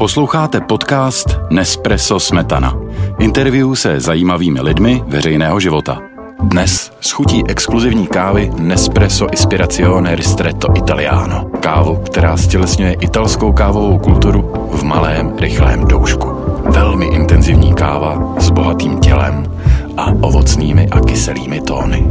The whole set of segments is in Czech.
Posloucháte podcast Nespresso Smetana. Interview se zajímavými lidmi veřejného života. Dnes s chutí exkluzivní kávy Nespresso Ispirazione Ristretto Italiano. Kávu, která stělesňuje italskou kávovou kulturu v malém, rychlém doušku. Velmi intenzivní káva s bohatým tělem a ovocnými a kyselými tóny.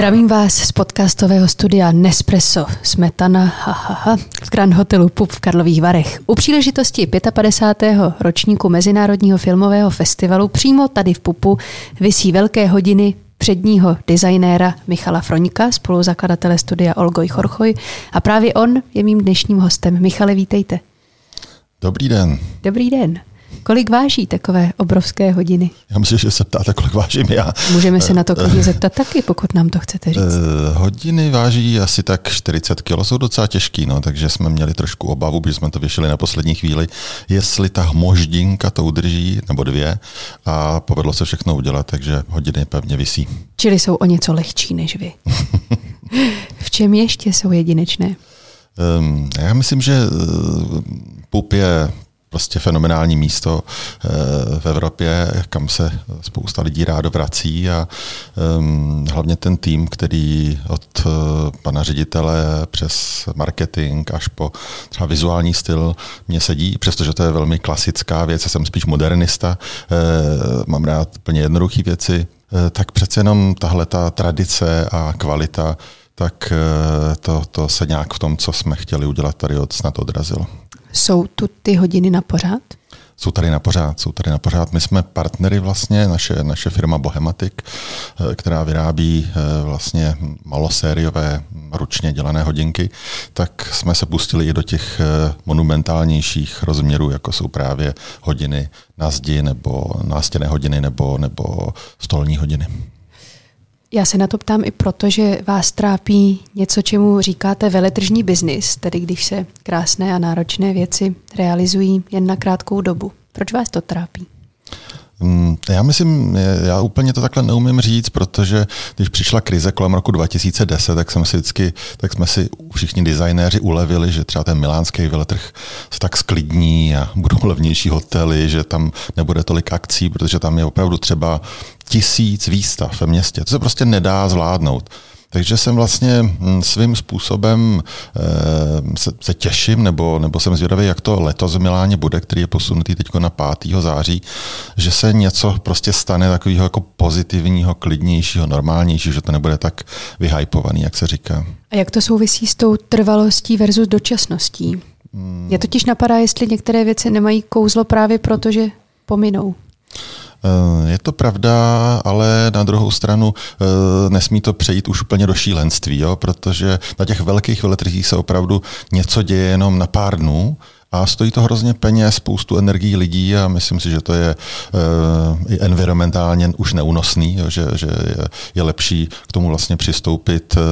Zdravím vás z podcastového studia Nespresso Smetana ha, ha, ha, v Grand Hotelu Pup v Karlových Varech. U příležitosti 55. ročníku Mezinárodního filmového festivalu přímo tady v Pupu visí velké hodiny předního designéra Michala Froňka, spoluzakladatele studia Olgoj Chorchoj a právě on je mým dnešním hostem. Michale, vítejte. Dobrý den. Dobrý den. Kolik váží takové obrovské hodiny? Já myslím, že se ptáte, kolik vážím já. Můžeme se na to klidně zeptat taky, pokud nám to chcete říct. Uh, hodiny váží asi tak 40 kg, jsou docela těžký, no, takže jsme měli trošku obavu, protože jsme to vyšli na poslední chvíli, jestli ta moždinka to udrží, nebo dvě, a povedlo se všechno udělat, takže hodiny pevně visí. Čili jsou o něco lehčí než vy. v čem ještě jsou jedinečné? Um, já myslím, že pup je prostě fenomenální místo eh, v Evropě, kam se spousta lidí rádo vrací a um, hlavně ten tým, který od uh, pana ředitele přes marketing až po třeba vizuální styl mě sedí, přestože to je velmi klasická věc, jsem spíš modernista, uh, mám rád plně jednoduché věci, tak přece jenom tahle ta tradice a kvalita tak to, to se nějak v tom, co jsme chtěli udělat, tady od, snad odrazilo. Jsou tu ty hodiny na pořád? Jsou tady na pořád, jsou tady na pořád. My jsme partnery vlastně, naše, naše firma Bohematic, eh, která vyrábí eh, vlastně malosériové ručně dělané hodinky, tak jsme se pustili i do těch eh, monumentálnějších rozměrů, jako jsou právě hodiny na zdi nebo nástěné hodiny nebo, nebo stolní hodiny. Já se na to ptám i proto, že vás trápí něco, čemu říkáte veletržní biznis, tedy když se krásné a náročné věci realizují jen na krátkou dobu. Proč vás to trápí? Mm, já myslím, já úplně to takhle neumím říct, protože když přišla krize kolem roku 2010, tak, jsem si vždycky, tak jsme si všichni designéři ulevili, že třeba ten milánský veletrh se tak sklidní a budou levnější hotely, že tam nebude tolik akcí, protože tam je opravdu třeba tisíc výstav ve městě. To se prostě nedá zvládnout. Takže jsem vlastně hm, svým způsobem eh, se, se těším, nebo, nebo jsem zvědavý, jak to letos v Miláně bude, který je posunutý teď na 5. září, že se něco prostě stane takového jako pozitivního, klidnějšího, normálnějšího, že to nebude tak vyhypovaný, jak se říká. A jak to souvisí s tou trvalostí versus dočasností? Hmm. Je totiž napadá, jestli některé věci nemají kouzlo právě proto, že pominou. Eh, je to pravda, ale na druhou stranu eh, nesmí to přejít už úplně do šílenství, jo? protože na těch velkých veletrzích se opravdu něco děje jenom na pár dnů a stojí to hrozně peněz, spoustu energií lidí a myslím si, že to je i environmentálně už neúnosný, že, že je, je lepší k tomu vlastně přistoupit uh,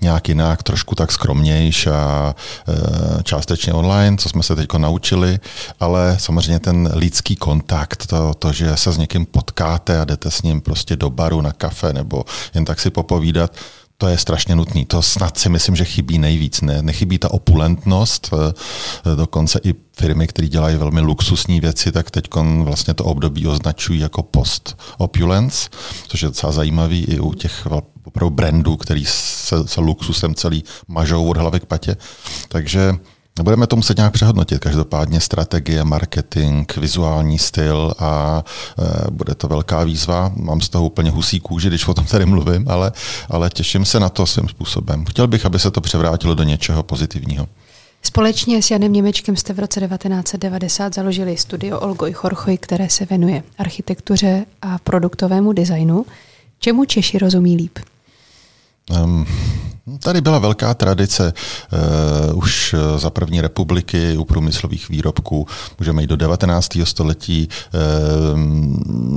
nějak jinak, trošku tak skromnějš a uh, částečně online, co jsme se teď naučili, ale samozřejmě ten lidský kontakt, to, to, že se s někým potkáte a jdete s ním prostě do baru na kafe nebo jen tak si popovídat, to je strašně nutný. To snad si myslím, že chybí nejvíc. Ne, nechybí ta opulentnost, eh, dokonce i firmy, které dělají velmi luxusní věci, tak teď vlastně to období označují jako post-opulence, což je docela zajímavý i u těch opravdu brandů, který se, se luxusem celý mažou od hlavy k patě. Takže Budeme to muset nějak přehodnotit. Každopádně strategie, marketing, vizuální styl a e, bude to velká výzva. Mám z toho úplně husí kůži, když o tom tady mluvím, ale, ale těším se na to svým způsobem. Chtěl bych, aby se to převrátilo do něčeho pozitivního. Společně s Janem Němečkem jste v roce 1990 založili studio Olgoj Chorchoj, které se věnuje architektuře a produktovému designu. Čemu Češi rozumí líp? Um, Tady byla velká tradice uh, už za první republiky u průmyslových výrobků. Můžeme jít do 19. století, uh,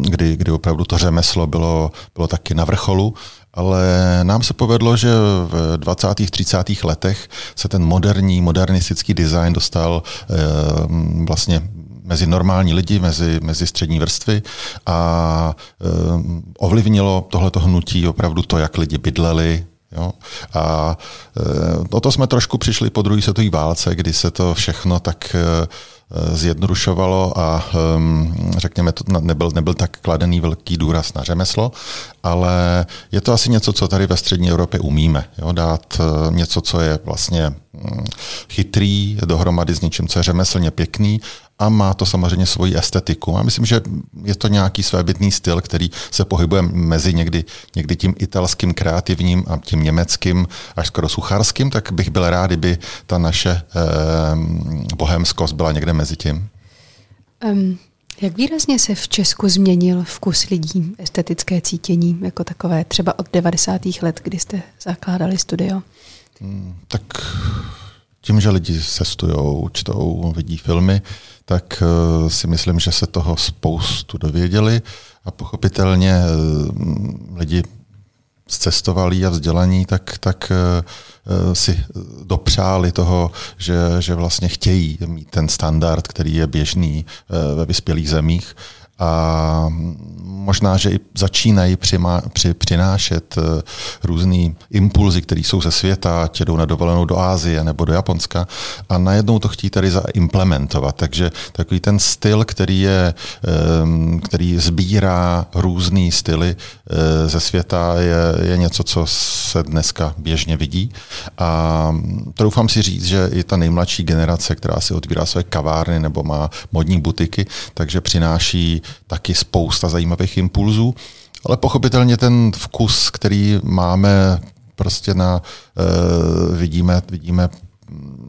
kdy, kdy opravdu to řemeslo bylo, bylo taky na vrcholu. Ale nám se povedlo, že v 20. 30. letech se ten moderní, modernistický design dostal uh, vlastně mezi normální lidi, mezi, mezi střední vrstvy a uh, ovlivnilo tohleto hnutí opravdu to, jak lidi bydleli, Jo? A o to jsme trošku přišli po druhé světové válce, kdy se to všechno tak zjednodušovalo a řekněme, to nebyl, nebyl tak kladený velký důraz na řemeslo, ale je to asi něco, co tady ve střední Evropě umíme. Jo? Dát něco, co je vlastně mm, chytrý dohromady s něčím, co je řemeslně pěkný a má to samozřejmě svoji estetiku. A myslím, že je to nějaký svébytný styl, který se pohybuje mezi někdy, někdy tím italským kreativním a tím německým až skoro sucharským, tak bych byl rád, kdyby ta naše eh, bohemskost byla někde mezi tím. Um, jak výrazně se v Česku změnil vkus lidí, estetické cítění jako takové, třeba od 90. let, kdy jste zakládali studio? Hmm, tak tím, že lidi cestujou, čtou, vidí filmy, tak eh, si myslím, že se toho spoustu dověděli. A pochopitelně eh, lidi zcestovali a vzdělaní, tak, tak eh, si dopřáli toho, že, že vlastně chtějí mít ten standard, který je běžný ve vyspělých zemích a možná, že i začínají přima, při, přinášet eh, různý impulzy, které jsou ze světa, ať jdou na dovolenou do Ázie nebo do Japonska a najednou to chtí tady zaimplementovat. Takže takový ten styl, který, je, ehm, který sbírá různý styly eh, ze světa, je, je něco, co se dneska běžně vidí. A troufám si říct, že i ta nejmladší generace, která si otvírá své kavárny nebo má modní butiky, takže přináší taky spousta zajímavých impulzů, ale pochopitelně ten vkus, který máme prostě na, uh, vidíme, vidíme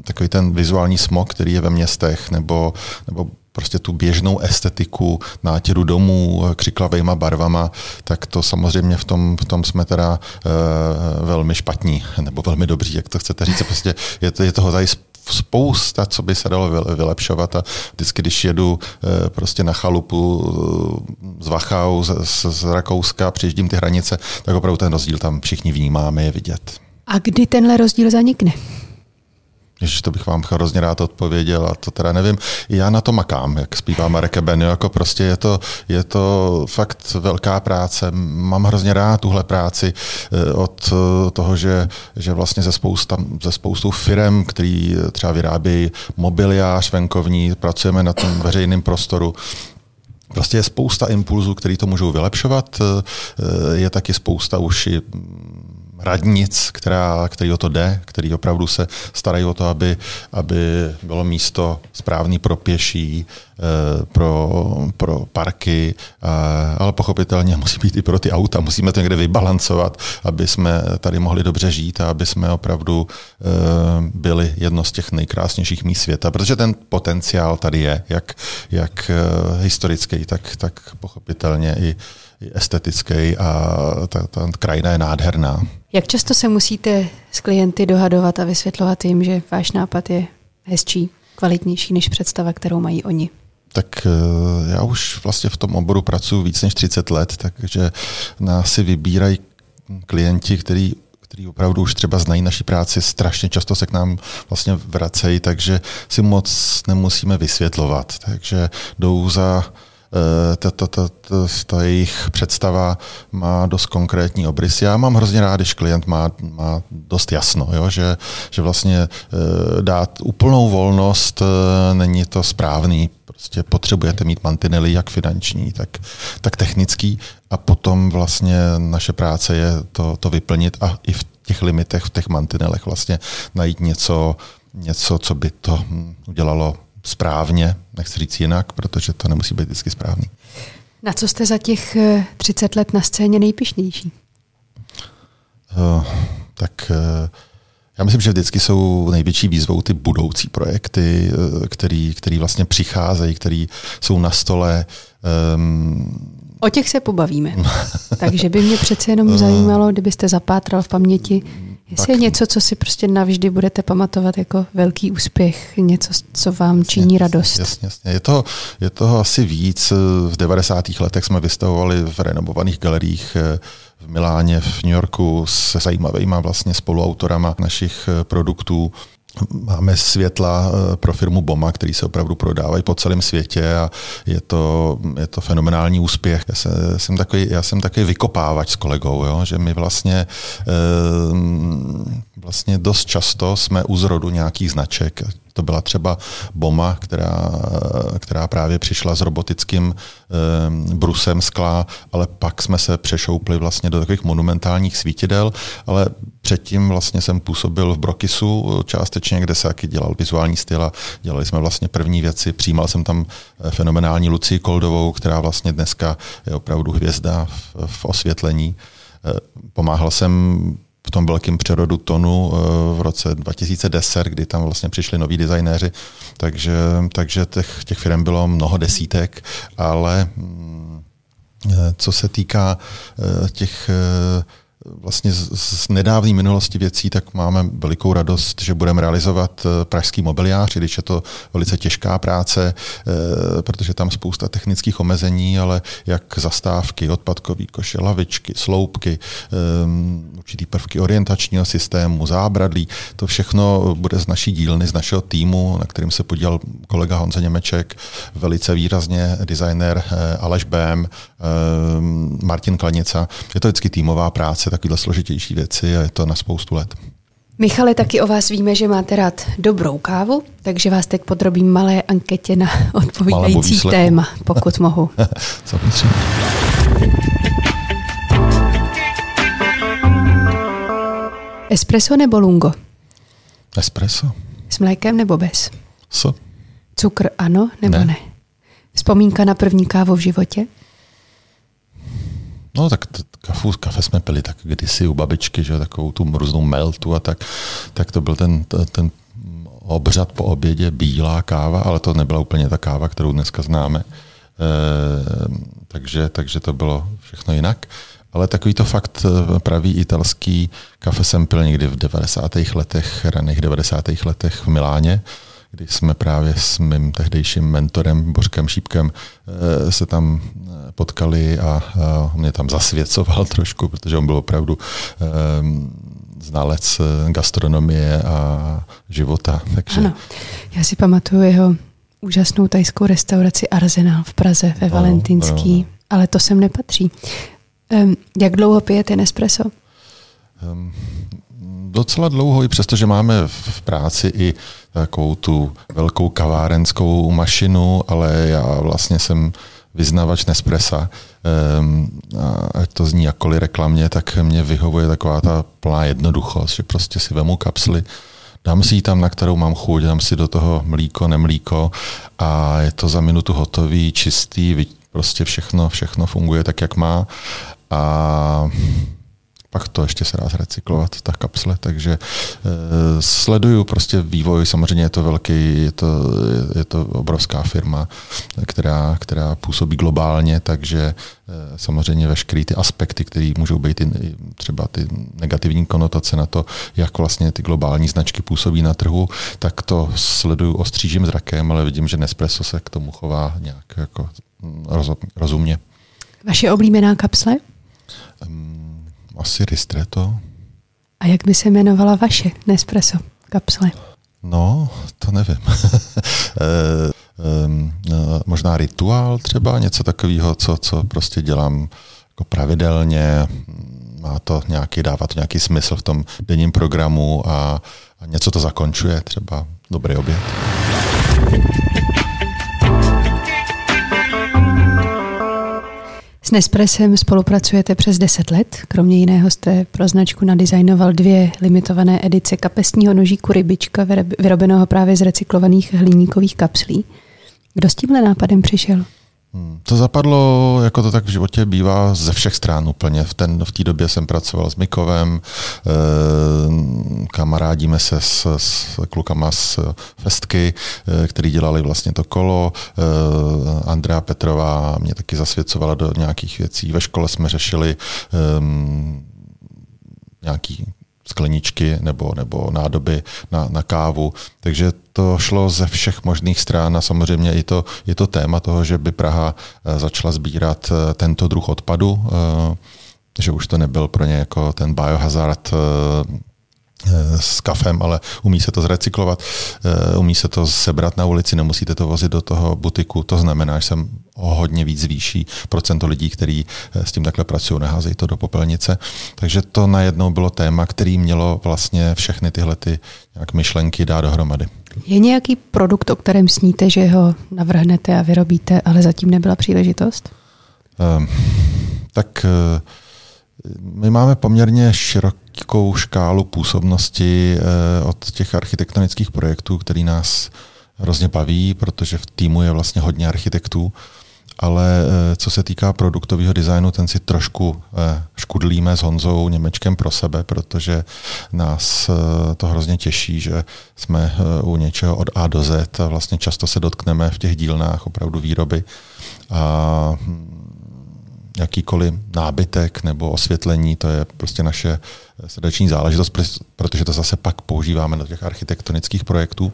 takový ten vizuální smog, který je ve městech, nebo, nebo prostě tu běžnou estetiku nátěru domů křiklavejma barvama, tak to samozřejmě v tom, v tom jsme teda uh, velmi špatní, nebo velmi dobří, jak to chcete říct. Prostě je, to, je toho tady spousta, co by se dalo vylepšovat a vždycky, když jedu eh, prostě na chalupu eh, z Wachau, z, z Rakouska, přijíždím ty hranice, tak opravdu ten rozdíl tam všichni vnímáme, je vidět. A kdy tenhle rozdíl zanikne? Ježiš, to bych vám hrozně rád odpověděl a to teda nevím. Já na to makám, jak zpívá Marek Benio, jako prostě je to, je to fakt velká práce. Mám hrozně rád tuhle práci eh, od toho, že, že vlastně ze, spousta, ze spoustou firm, který třeba vyrábějí mobiliář venkovní, pracujeme na tom veřejném prostoru, Prostě je spousta impulzů, které to můžou vylepšovat. Eh, je taky spousta už i radnic, která, který o to jde, který opravdu se starají o to, aby, aby bylo místo správný pro pěší, eh, pro, pro parky, eh, ale pochopitelně musí být i pro ty auta. Musíme to někde vybalancovat, aby jsme tady mohli dobře žít a aby jsme opravdu eh, byli jedno z těch nejkrásnějších míst světa, protože ten potenciál tady je, jak, jak historický, tak, tak pochopitelně i estetický a ta, ta krajina je nádherná. Jak často se musíte s klienty dohadovat a vysvětlovat jim, že váš nápad je hezčí, kvalitnější než představa, kterou mají oni? Tak eh, já už vlastně v tom oboru pracuji víc než 30 let, takže nás si vybírají klienti, který který opravdu už třeba znají naší práci, strašně často se k nám vlastně vracejí, takže si moc nemusíme vysvětlovat. Takže jdou za ta, ta, ta, ta, ta jejich představa má dost konkrétní obrys. Já mám hrozně rád, když klient má, má dost jasno, jo? Že, že vlastně eh, dát úplnou volnost eh, není to správný. Prostě potřebujete mít mantinely jak finanční, tak, tak technický a potom vlastně naše práce je to, to vyplnit a i v těch limitech, v těch mantinelech vlastně najít něco, něco, co by to hm, udělalo správně, nechci říct jinak, protože to nemusí být vždycky správný. Na co jste za těch 30 eh, let na scéně nejpišnější? Uh, tak uh, já myslím, že vždycky jsou největší výzvou ty budoucí projekty, který, který vlastně přicházejí, který jsou na stole. Um, O těch se pobavíme. Takže by mě přece jenom zajímalo, kdybyste zapátral v paměti, Jestli je něco, co si prostě navždy budete pamatovat jako velký úspěch, něco, co vám jasně, činí radost. Jasně, jasně. Je, to, je toho asi víc. V 90. letech jsme vystavovali v renovovaných galeriích eh, v Miláně, v New Yorku se zajímavými vlastně spoluautorama našich eh, produktů. Máme světla eh, pro firmu Boma, který se opravdu prodávají po celém světě a je to, je to fenomenální úspěch. Já, se, jsem takový, já jsem takový vykopávač s kolegou, jo? že my vlastně, vlastně dost často jsme u zrodu nějakých značek. To byla třeba Boma, která, která právě přišla s robotickým e, brusem skla, ale pak jsme se přešoupli vlastně do takových monumentálních svítidel, ale předtím vlastně jsem působil v Brokisu částečně, kde se taky dělal vizuální styl a dělali jsme vlastně první věci. Přijímal jsem tam eh, fenomenální Lucii Koldovou, která vlastně dneska je opravdu hvězda v, v osvětlení. Eh, pomáhal jsem v tom velkém přerodu tonu eh, v roce 2010, kdy tam vlastně přišli noví designéři, takže, takže těch, těch firm bylo mnoho desítek, ale mm, eh, co se týká eh, těch vlastně z, z nedávné minulosti věcí, tak máme velikou radost, že budeme realizovat eh, pražský mobiliář, když je to velice těžká práce, eh, protože tam spousta technických omezení, ale jak zastávky, odpadkový koše, lavičky, sloupky, eh, určitý prvky orientačního systému, zábradlí, to všechno bude z naší dílny, z našeho týmu, na kterým se podílel kolega Honza Němeček, velice výrazně designer Aleš Bém, Martin Klanica. Je to vždycky týmová práce, takovéhle složitější věci a je to na spoustu let. Michale, taky o vás víme, že máte rád dobrou kávu, takže vás teď podrobím malé anketě na odpovídající téma, pokud mohu. Samozřejmě. Espresso nebo lungo? Espresso. S mlékem nebo bez? S. Cukr ano nebo ne? ne? Vzpomínka na první kávu v životě? No tak kafu, kafe jsme pili tak kdysi u babičky, že takovou tu různou meltu a tak, tak to byl ten, ten obřad po obědě bílá káva, ale to nebyla úplně ta káva, kterou dneska známe. E, takže, takže to bylo všechno jinak. Ale takový to fakt eh, pravý italský kafe jsem pil někdy v 90. letech, raných 90. letech v Miláně kdy jsme právě s mým tehdejším mentorem Bořkem Šípkem eh, se tam eh, potkali a mě tam zasvěcoval trošku, protože on byl opravdu eh, znalec gastronomie a života. Takže... Ano, já si pamatuju jeho úžasnou tajskou restauraci Arsenal v Praze ve Valentinský, no, no. ale to sem nepatří. Jak dlouho pijete Nespresso? Um, docela dlouho, i přesto, že máme v práci i takovou tu velkou kavárenskou mašinu, ale já vlastně jsem vyznavač Nespressa. Um, ať to zní jakkoliv reklamně, tak mě vyhovuje taková ta plná jednoduchost, že prostě si vemu kapsly, dám si ji tam, na kterou mám chuť, dám si do toho mlíko, nemlíko a je to za minutu hotový, čistý, prostě všechno, všechno funguje tak, jak má. A pak to ještě se dá zrecyklovat, ta kapsle, takže e, sleduju prostě vývoj, samozřejmě je to velký, je to, je to obrovská firma, která, která působí globálně, takže e, samozřejmě veškeré ty aspekty, které můžou být i, třeba ty negativní konotace na to, jak vlastně ty globální značky působí na trhu, tak to sleduju ostřížím zrakem, ale vidím, že Nespresso se k tomu chová nějak jako rozumně. Vaše oblíbená kapsle? Um, asi Ristretto. A jak by se jmenovala vaše Nespresso kapsle? No, to nevím. e, e, možná rituál třeba, něco takového, co, co prostě dělám jako pravidelně, má to nějaký, dává to nějaký smysl v tom denním programu a, a něco to zakončuje, třeba dobrý oběd. S Nespressem spolupracujete přes 10 let. Kromě jiného jste pro značku nadizajnoval dvě limitované edice kapesního nožíku rybička, vyrobeného právě z recyklovaných hliníkových kapslí. Kdo s tímhle nápadem přišel? Hmm, to zapadlo, jako to tak v životě bývá, ze všech stran úplně. V, ten, v té době jsem pracoval s Mikovem, eh, kamarádíme se s, s klukama z Festky, eh, který dělali vlastně to kolo. Eh, Andrea Petrová mě taky zasvěcovala do nějakých věcí. Ve škole jsme řešili eh, nějaký skleničky nebo, nebo nádoby na, na kávu. Takže to šlo ze všech možných stran a samozřejmě i to, je to téma toho, že by Praha eh, začala sbírat eh, tento druh odpadu, eh, že už to nebyl pro ně jako ten biohazard s kafem, ale umí se to zrecyklovat, umí se to sebrat na ulici, nemusíte to vozit do toho butiku. To znamená, že jsem o hodně víc zvýší procento lidí, kteří s tím takhle pracují, neházejí to do popelnice. Takže to najednou bylo téma, který mělo vlastně všechny tyhle ty nějak myšlenky dát dohromady. Je nějaký produkt, o kterém sníte, že ho navrhnete a vyrobíte, ale zatím nebyla příležitost? Um, tak uh, my máme poměrně širokou škálu působnosti uh, od těch architektonických projektů, který nás hrozně baví, protože v týmu je vlastně hodně architektů ale eh, co se týká produktového designu, ten si trošku eh, škudlíme s Honzou Němečkem pro sebe, protože nás eh, to hrozně těší, že jsme u něčeho od A do Z a vlastně často se dotkneme v těch dílnách opravdu výroby. A hm, jakýkoliv nábytek nebo osvětlení, to je prostě naše srdeční záležitost, protože to zase pak používáme do těch architektonických projektů.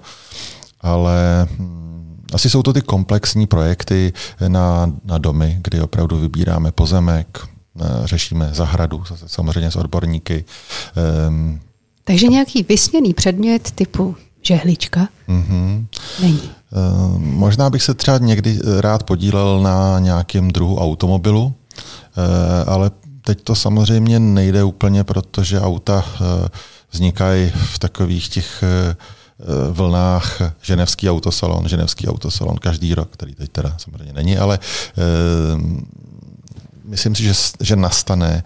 Ale hm, asi jsou to ty komplexní projekty na, na domy, kdy opravdu vybíráme pozemek, eh, řešíme zahradu, samozřejmě s odborníky. Um, Takže nějaký vysněný předmět typu žehlička mm-hmm. není. Uh, možná bych se třeba někdy rád podílel na nějakém druhu automobilu, ale teď to samozřejmě nejde úplně, protože auta uh, vznikají v takových těch Eh, vlnách. Ženevský autosalon, ženevský autosalon každý rok, který teď teda samozřejmě není, ale myslím si, že, že nastane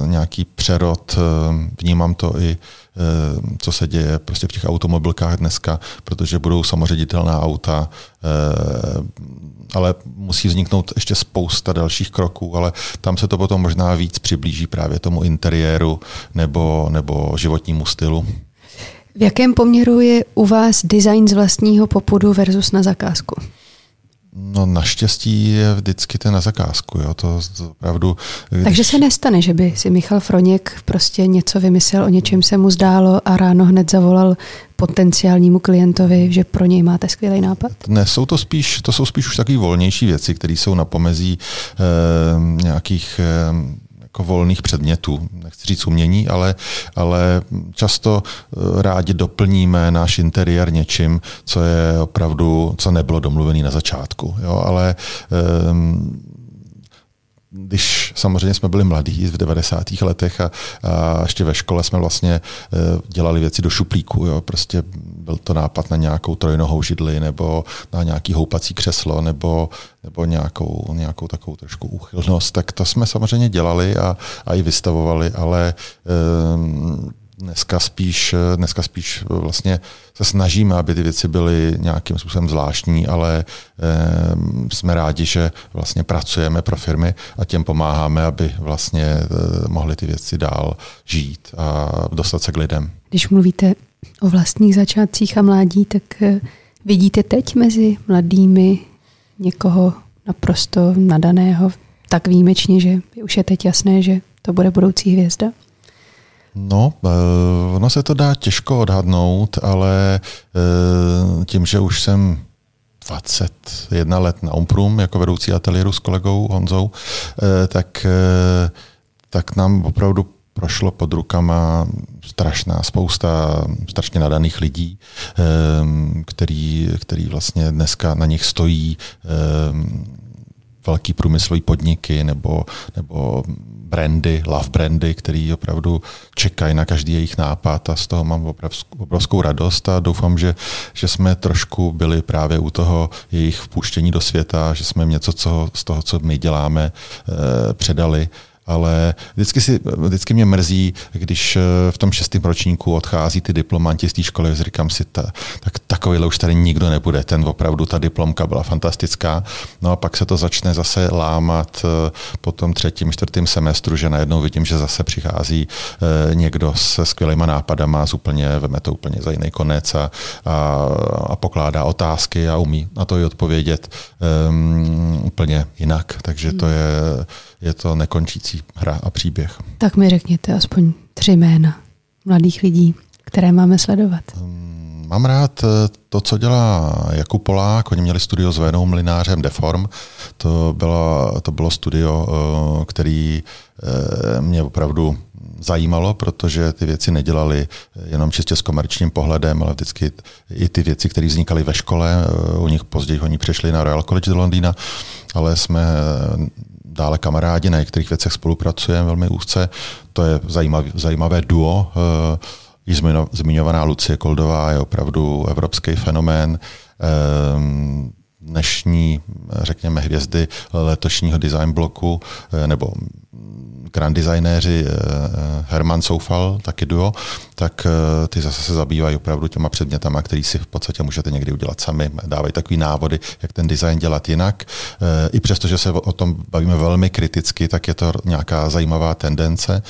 uh, nějaký přerod, uh, vnímám to i co se děje prostě v těch automobilkách dneska, protože budou samoředitelná auta, ale musí vzniknout ještě spousta dalších kroků, ale tam se to potom možná víc přiblíží právě tomu interiéru nebo, nebo životnímu stylu. V jakém poměru je u vás design z vlastního popudu versus na zakázku? No naštěstí je vždycky ten na zakázku. Jo. To, to opravdu, když... Takže se nestane, že by si Michal Froněk prostě něco vymyslel, o něčem se mu zdálo a ráno hned zavolal potenciálnímu klientovi, že pro něj máte skvělý nápad? Ne, jsou to spíš, to jsou spíš už takové volnější věci, které jsou na pomezí eh, nějakých eh, jako volných předmětů. Nechci říct umění, ale, ale často eh, rádi doplníme náš interiér něčím, co je opravdu, co nebylo domluvené na začátku. Jo, ale um, když samozřejmě jsme byli mladí v 90. letech a, a ještě ve škole jsme vlastně e, dělali věci do šuplíku. Jo. Prostě byl to nápad na nějakou trojnohou židli nebo na nějaký houpací křeslo nebo, nebo nějakou, nějakou takovou trošku úchylnost. Tak to jsme samozřejmě dělali a, a i vystavovali, ale e, dneska spíš, dneska spíš vlastně se snažíme, aby ty věci byly nějakým způsobem zvláštní, ale e, jsme rádi, že vlastně pracujeme pro firmy a těm pomáháme, aby vlastně e, mohly ty věci dál žít a dostat se k lidem. Když mluvíte o vlastních začátcích a mládí, tak e, vidíte teď mezi mladými někoho naprosto nadaného tak výjimečně, že už je teď jasné, že to bude budoucí hvězda? No, eh, ono se to dá těžko odhadnout, ale eh, tím, že už jsem 21 let na Umprum jako vedoucí ateliéru s kolegou Honzou, eh, tak, tak nám opravdu prošlo pod rukama strašná spousta strašně nadaných lidí, který, který vlastně dneska na nich stojí velký průmyslový podniky nebo, nebo brandy, love brandy, který opravdu čekají na každý jejich nápad a z toho mám obrovskou radost a doufám, že, že jsme trošku byli právě u toho jejich vpuštění do světa, že jsme něco co, z toho, co my děláme, eh, předali ale vždycky, si, vždycky mě mrzí, když eh, v tom šestém ročníku odchází ty diplomanti z té školy, říkám si, ta, tak takovýhle už tady nikdo nebude, ten opravdu, ta diplomka byla fantastická, no a pak se to začne zase lámat eh, po tom třetím, čtvrtém semestru, že najednou vidím, že zase přichází eh, někdo se skvělýma nápadama, z úplně, veme to úplně za jiný konec a, a, a pokládá otázky a umí na to i odpovědět um, úplně jinak, takže to je je to nekončící hra a příběh. Tak mi řekněte aspoň tři jména mladých lidí, které máme sledovat. Um, mám rád eh, to, co dělá Jakub Polák. Oni měli studio s Vénou Mlinářem Deform. To bylo, to bylo studio, eh, který eh, mě opravdu zajímalo, protože ty věci nedělali jenom čistě s komerčním pohledem, ale vždycky i ty věci, které vznikaly ve škole, u nich později oni přešli na Royal College do Londýna, ale jsme dále kamarádi, na některých věcech spolupracujeme velmi úzce. To je zajímavé, zajímavé duo. Již zmiňovaná Lucie Koldová je opravdu evropský fenomén dnešní, řekněme, hvězdy letošního design bloku nebo grand designéři eh, eh, Herman Soufal, taky duo, tak eh, ty zase se zabývají opravdu těma předmětama, který si v podstatě můžete někdy udělat sami. Dávají takový návody, jak ten design dělat jinak. I přesto, že se o tom bavíme velmi kriticky, tak je to nějaká zajímavá tendence.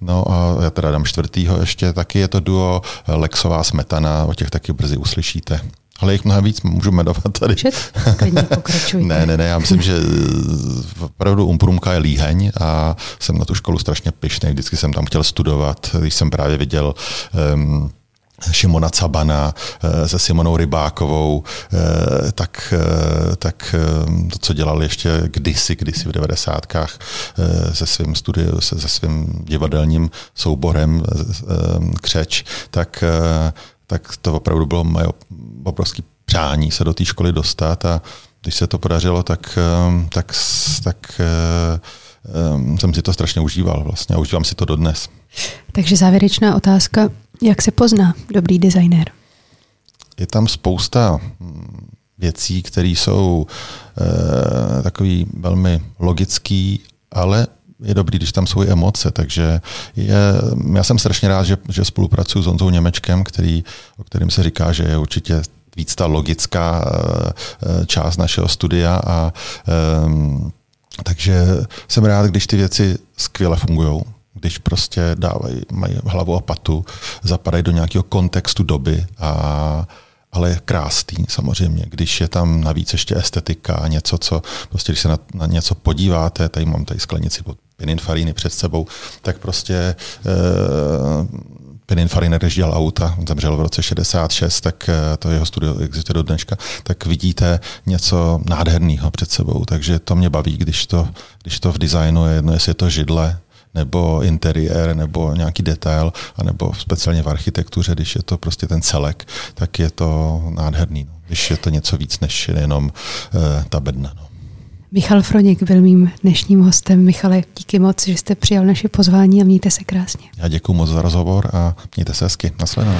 No a já teda dám čtvrtýho ještě, taky je to duo Lexová smetana, o těch taky brzy uslyšíte. Ale jich mnohem víc můžu jmenovat tady. ne, ne, ne, já myslím, že opravdu Umprumka je líheň a jsem na tu školu strašně pišný. Vždycky jsem tam chtěl studovat, když jsem právě viděl um, Šimona Cabana eh, se Simonou Rybákovou, eh, tak, eh, tak to, co dělal ještě kdysi, kdysi v devadesátkách se svým studiu, se, se svým divadelním souborem Křeč, tak tak to opravdu bylo moje obrovské přání se do té školy dostat a když se to podařilo, tak, ehm, tak, tak um, jsem si to strašně užíval vlastně a užívám si to dodnes. Takže závěrečná otázka, jak se pozná dobrý designér? Je tam spousta hm, věcí, které jsou uh, takový velmi logický, ale je dobrý, když tam jsou i emoce, takže je, já jsem strašně rád, že, že spolupracuju s Honzou Němečkem, který, o kterým se říká, že je určitě víc ta logická eh, eh, část našeho studia a um, takže jsem rád, když ty věci skvěle fungují, když prostě dávají, mají hlavu a patu, zapadají do nějakého kontextu doby a ale je krásný samozřejmě, když je tam navíc ještě estetika a něco, co prostě, když se na, na něco podíváte, tady mám tady sklenici pod Pininfariny před sebou, tak prostě e, Pininfarina, když dělal auta, zemřel v roce 66, tak e, to jeho studio existuje do dneška, tak vidíte něco nádherného před sebou. Takže to mě baví, když to, když to v designu je jedno, jestli je to židle, nebo interiér, nebo nějaký detail, anebo speciálně v architektuře, když je to prostě ten celek, tak je to nádherný. No. Když je to něco víc než jenom uh, ta bedna. No. Michal Froněk byl mým dnešním hostem. Michale, díky moc, že jste přijal naše pozvání a mějte se krásně. Já děkuji moc za rozhovor a mějte se hezky. Nasledanou.